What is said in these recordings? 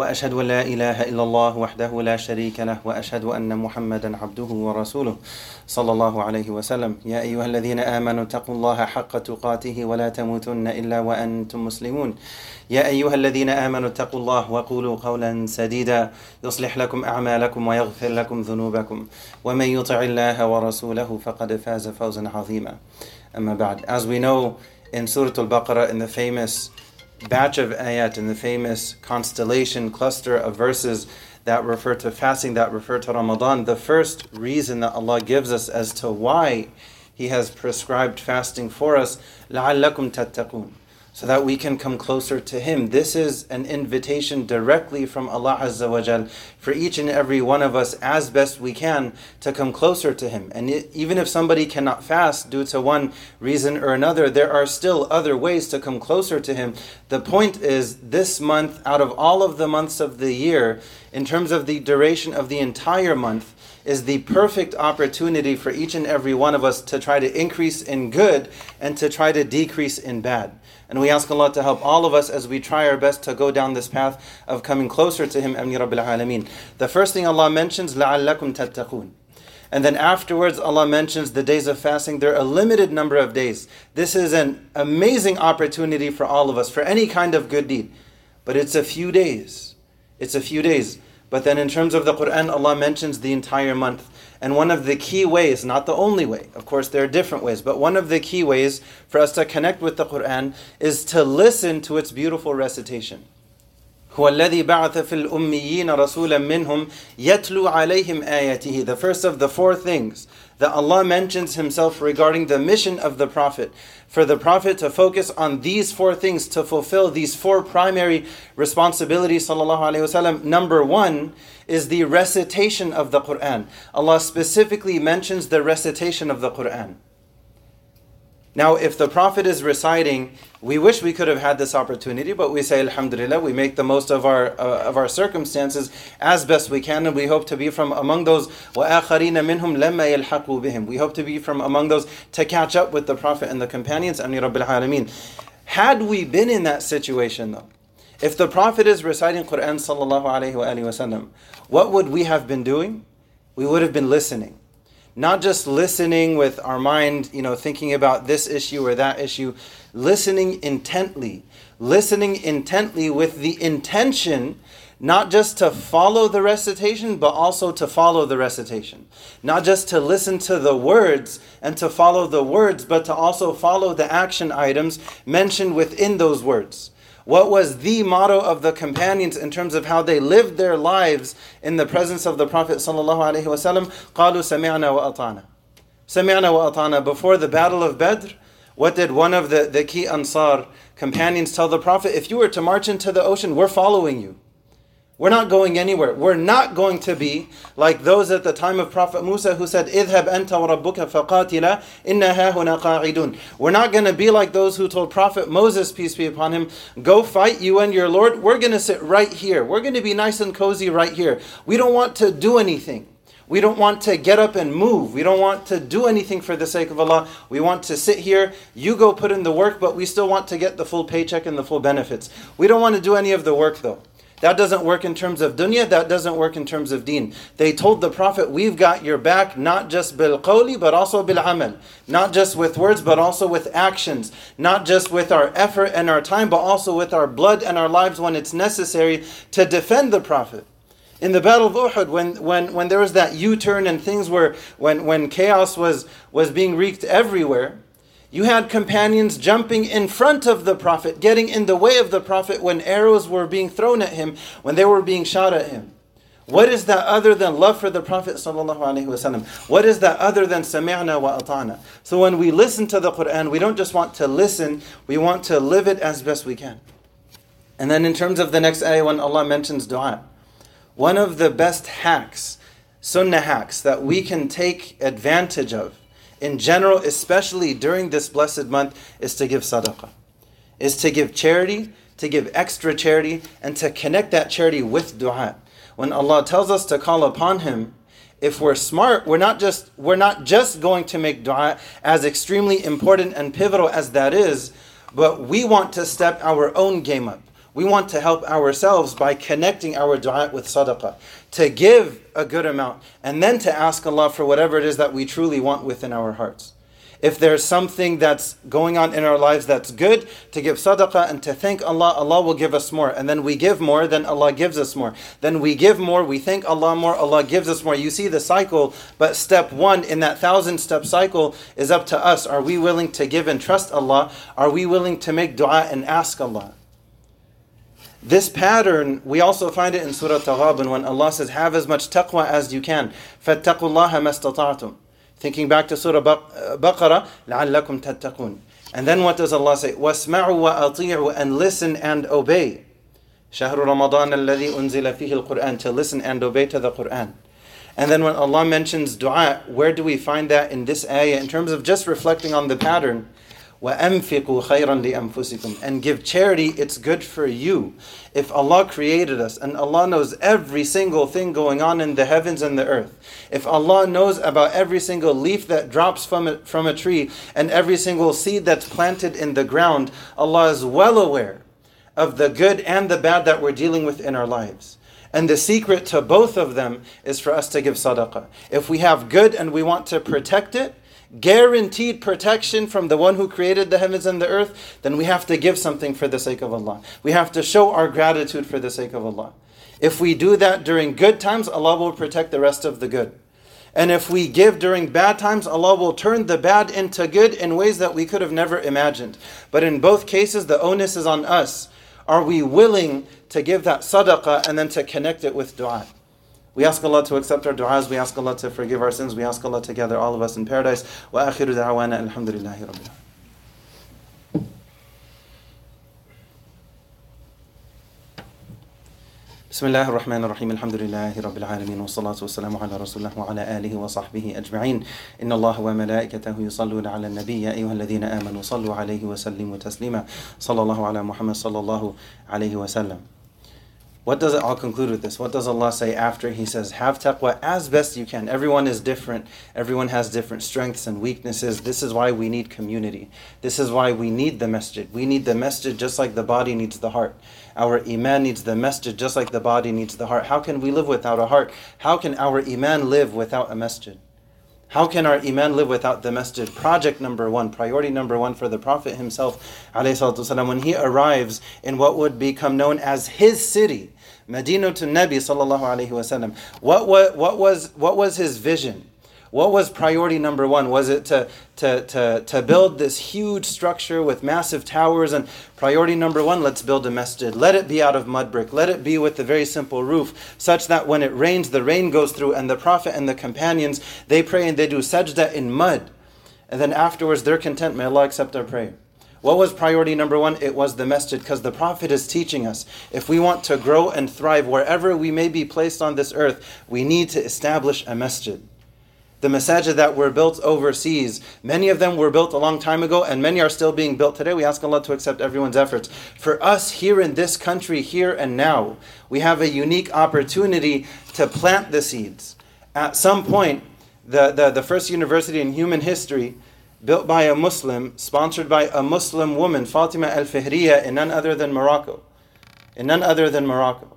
وأشهد أن لا إله إلا الله وحده لا شريك له وأشهد أن محمدا عبده ورسوله صلى الله عليه وسلم. يا أيها الذين آمنوا اتقوا الله حق تقاته ولا تموتن إلا وأنتم مسلمون. يا أيها الذين آمنوا اتقوا الله وقولوا قولا سديدا. يصلح لكم أعمالكم ويغفر لكم ذنوبكم. ومن يطع الله ورسوله فقد فاز فوزا عظيما. أما بعد as we know in surah al-baqarah in the famous batch of ayat in the famous constellation cluster of verses that refer to fasting, that refer to Ramadan, the first reason that Allah gives us as to why He has prescribed fasting for us, لَعَلَّكُمْ تَتَّقُونَ so that we can come closer to Him. This is an invitation directly from Allah Azza wa Jal for each and every one of us as best we can to come closer to Him. And even if somebody cannot fast due to one reason or another, there are still other ways to come closer to Him. The point is, this month, out of all of the months of the year, in terms of the duration of the entire month, is the perfect opportunity for each and every one of us to try to increase in good and to try to decrease in bad. And we ask Allah to help all of us as we try our best to go down this path of coming closer to Him, Ameen Rabbil Alameen. The first thing Allah mentions, لَعَلَّكُمْ تَتَّقُونَ and then afterwards, Allah mentions the days of fasting. There are a limited number of days. This is an amazing opportunity for all of us, for any kind of good deed. But it's a few days. It's a few days. But then in terms of the Quran, Allah mentions the entire month. And one of the key ways, not the only way, of course there are different ways, but one of the key ways for us to connect with the Quran is to listen to its beautiful recitation. هو الذي بعث في الأميين رسولا منهم يتلو عليهم آياته The first of the four things that Allah mentions Himself regarding the mission of the Prophet. For the Prophet to focus on these four things, to fulfill these four primary responsibilities, wasallam. Number one is the recitation of the Quran. Allah specifically mentions the recitation of the Quran. Now, if the Prophet is reciting, we wish we could have had this opportunity, but we say, Alhamdulillah, we make the most of our, uh, of our circumstances as best we can, and we hope to be from among those, وَآخَرِينَ مِنْهُمْ لَمَّا يَلْحَقُوا بِهِمْ We hope to be from among those to catch up with the Prophet and the companions, Ameen Rabbil Alameen. Had we been in that situation, though, if the Prophet is reciting Quran, sallallahu alayhi wa what would we have been doing? We would have been listening not just listening with our mind, you know, thinking about this issue or that issue, listening intently, listening intently with the intention not just to follow the recitation, but also to follow the recitation. Not just to listen to the words and to follow the words, but to also follow the action items mentioned within those words. What was the motto of the companions in terms of how they lived their lives in the presence of the Prophet sallallahu alaihi wasallam? قالوا سمعنا وأطعنا. سمعنا وأطعنا. Before the battle of Badr, what did one of the, the key Ansar companions tell the Prophet? If you were to march into the ocean, we're following you. We're not going anywhere. We're not going to be like those at the time of Prophet Musa who said, اذهب أنت وربك فقاتلا إنها هنا قاعدون. We're not going to be like those who told Prophet Moses, peace be upon him, go fight you and your Lord. We're going to sit right here. We're going to be nice and cozy right here. We don't want to do anything. We don't want to get up and move. We don't want to do anything for the sake of Allah. We want to sit here. You go put in the work, but we still want to get the full paycheck and the full benefits. We don't want to do any of the work though. That doesn't work in terms of dunya, that doesn't work in terms of deen. They told the Prophet, We've got your back not just bil qawli, but also bil amal. Not just with words, but also with actions. Not just with our effort and our time, but also with our blood and our lives when it's necessary to defend the Prophet. In the Battle of Uhud, when, when, when there was that U turn and things were, when, when chaos was, was being wreaked everywhere, you had companions jumping in front of the Prophet, getting in the way of the Prophet when arrows were being thrown at him, when they were being shot at him. What is that other than love for the Prophet? What is that other than sami'na wa ata'na? So when we listen to the Quran, we don't just want to listen, we want to live it as best we can. And then in terms of the next ayah, when Allah mentions dua, one of the best hacks, sunnah hacks, that we can take advantage of in general, especially during this blessed month, is to give sadaqah, is to give charity, to give extra charity, and to connect that charity with dua. When Allah tells us to call upon Him, if we're smart, we're not just we're not just going to make dua as extremely important and pivotal as that is, but we want to step our own game up. We want to help ourselves by connecting our dua with sadaqah, to give a good amount, and then to ask Allah for whatever it is that we truly want within our hearts. If there's something that's going on in our lives that's good, to give sadaqah and to thank Allah, Allah will give us more. And then we give more, then Allah gives us more. Then we give more, we thank Allah more, Allah gives us more. You see the cycle, but step one in that thousand step cycle is up to us. Are we willing to give and trust Allah? Are we willing to make dua and ask Allah? This pattern, we also find it in Surah Taghabun when Allah says, Have as much taqwa as you can. فَاتَّقُوا اللَّهَ مَا Thinking back to Surah Baqarah, لَعَلَّكُمْ تَتَّقُونَ And then what does Allah say? وَاسْمَعُوا وَأَطِيعُوا And listen and obey. شهر رمضان الذي أنزل فيه القرآن To listen and obey to the Quran. And then when Allah mentions dua, where do we find that in this ayah? In terms of just reflecting on the pattern, وَأَنفِقُوا خَيْرًا لِأَنفُسِكُمْ And give charity, it's good for you. If Allah created us and Allah knows every single thing going on in the heavens and the earth, if Allah knows about every single leaf that drops from a, from a tree and every single seed that's planted in the ground, Allah is well aware of the good and the bad that we're dealing with in our lives. And the secret to both of them is for us to give sadaqah. If we have good and we want to protect it, guaranteed protection from the one who created the heavens and the earth, then we have to give something for the sake of Allah. We have to show our gratitude for the sake of Allah. If we do that during good times, Allah will protect the rest of the good. And if we give during bad times, Allah will turn the bad into good in ways that we could have never imagined. But in both cases, the onus is on us. Are we willing to give that sadaqah and then to connect it with dua? We ask Allah to accept our du'as. We ask Allah to forgive our sins. We ask Allah to gather all of us in paradise. Wa akhiru da'wana alhamdulillahi rabbil بسم الله الرحمن الرحيم الحمد لله رب العالمين والصلاة والسلام على رسول الله وعلى آله وصحبه أجمعين إن الله وملائكته يصلون على النبي يا أيها الذين آمنوا صلوا عليه وسلموا تسليما صلى الله على محمد صلى الله عليه وسلم what does it? I'll conclude with this. What does Allah say after He says, "Have taqwa as best you can." Everyone is different. Everyone has different strengths and weaknesses. This is why we need community. This is why we need the masjid. We need the masjid just like the body needs the heart. Our iman needs the masjid just like the body needs the heart. How can we live without a heart? How can our iman live without a masjid? How can our iman live without the masjid? Project number one, priority number one for the Prophet himself, والسلام, when he arrives in what would become known as his city, Medina to Nabi sallallahu alaihi wasallam. What, what, what, was, what was his vision? What was priority number one? Was it to, to, to, to build this huge structure with massive towers? And priority number one, let's build a masjid. Let it be out of mud brick. Let it be with a very simple roof, such that when it rains, the rain goes through, and the Prophet and the companions, they pray and they do sajda in mud. And then afterwards, they're content. May Allah accept our prayer. What was priority number one? It was the masjid because the Prophet is teaching us if we want to grow and thrive wherever we may be placed on this earth, we need to establish a masjid the masajid that were built overseas, many of them were built a long time ago and many are still being built today. We ask Allah to accept everyone's efforts. For us here in this country, here and now, we have a unique opportunity to plant the seeds. At some point, the, the, the first university in human history, built by a Muslim, sponsored by a Muslim woman, Fatima al Fihriya, in none other than Morocco. In none other than Morocco.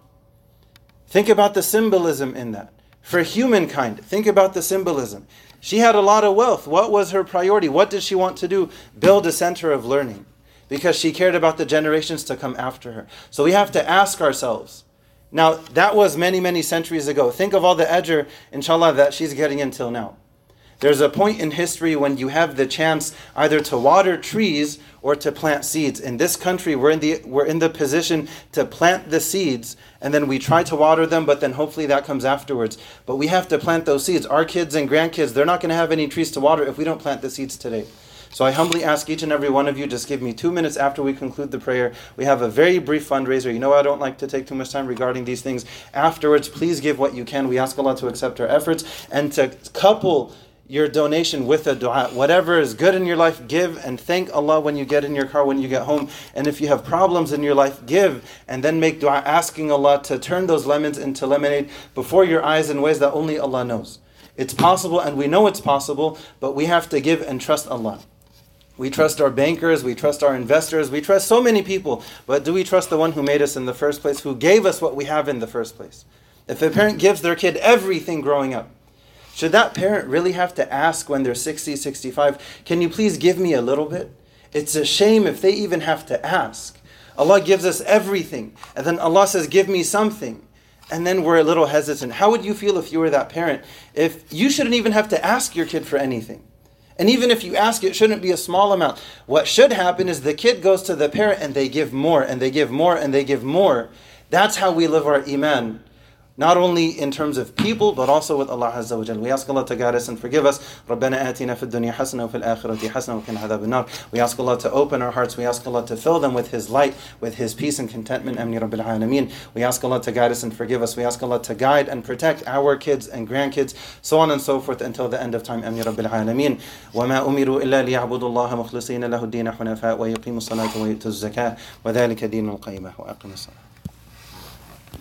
Think about the symbolism in that for humankind. Think about the symbolism. She had a lot of wealth. What was her priority? What did she want to do? Build a center of learning because she cared about the generations to come after her. So we have to ask ourselves. Now, that was many, many centuries ago. Think of all the ajr, inshallah, that she's getting until now. There's a point in history when you have the chance either to water trees or to plant seeds. In this country, we're in the, we're in the position to plant the seeds and then we try to water them, but then hopefully that comes afterwards. But we have to plant those seeds. Our kids and grandkids, they're not going to have any trees to water if we don't plant the seeds today. So I humbly ask each and every one of you, just give me two minutes after we conclude the prayer. We have a very brief fundraiser. You know, I don't like to take too much time regarding these things. Afterwards, please give what you can. We ask Allah to accept our efforts and to couple your donation with a dua. Whatever is good in your life, give and thank Allah when you get in your car, when you get home. And if you have problems in your life, give and then make dua asking Allah to turn those lemons into lemonade before your eyes in ways that only Allah knows. It's possible and we know it's possible, but we have to give and trust Allah. We trust our bankers, we trust our investors, we trust so many people, but do we trust the one who made us in the first place, who gave us what we have in the first place? If a parent gives their kid everything growing up, should that parent really have to ask when they're 60, 65, can you please give me a little bit? It's a shame if they even have to ask. Allah gives us everything, and then Allah says, Give me something. And then we're a little hesitant. How would you feel if you were that parent? If you shouldn't even have to ask your kid for anything. And even if you ask, it shouldn't be a small amount. What should happen is the kid goes to the parent and they give more, and they give more, and they give more. That's how we live our Iman not only in terms of people, but also with Allah Azza wa Jal. We ask Allah to guide us and forgive us. رَبَّنَا آتِنَا فِي الدُّنْيَا حَسَنَةً وَفِي الْآخِرَةِ حَسَنَةً وَقِنَا عَذَابَ النَّارِ We ask Allah to open our hearts. We ask Allah to fill them with His light, with His peace and contentment. Ameen Rabbil Alameen. We ask Allah to guide us and forgive us. We ask Allah to guide and protect our kids and grandkids, so on and so forth until the end of time. Ameen Rabbil Alameen. وَمَا أُمِرُوا إِلَّا لِيَعْبُدُوا اللَّهَ مُخْلِصِينَ لَهُ الدِّينَ حُنَفَاءَ وَيُقِيمُوا الصَّلَاةَ وَيُؤْتُوا الزَّكَاةَ وَذَلِكَ دِينُ الْقَيِّمَةِ وَأَقِمِ الصَّلَاةَ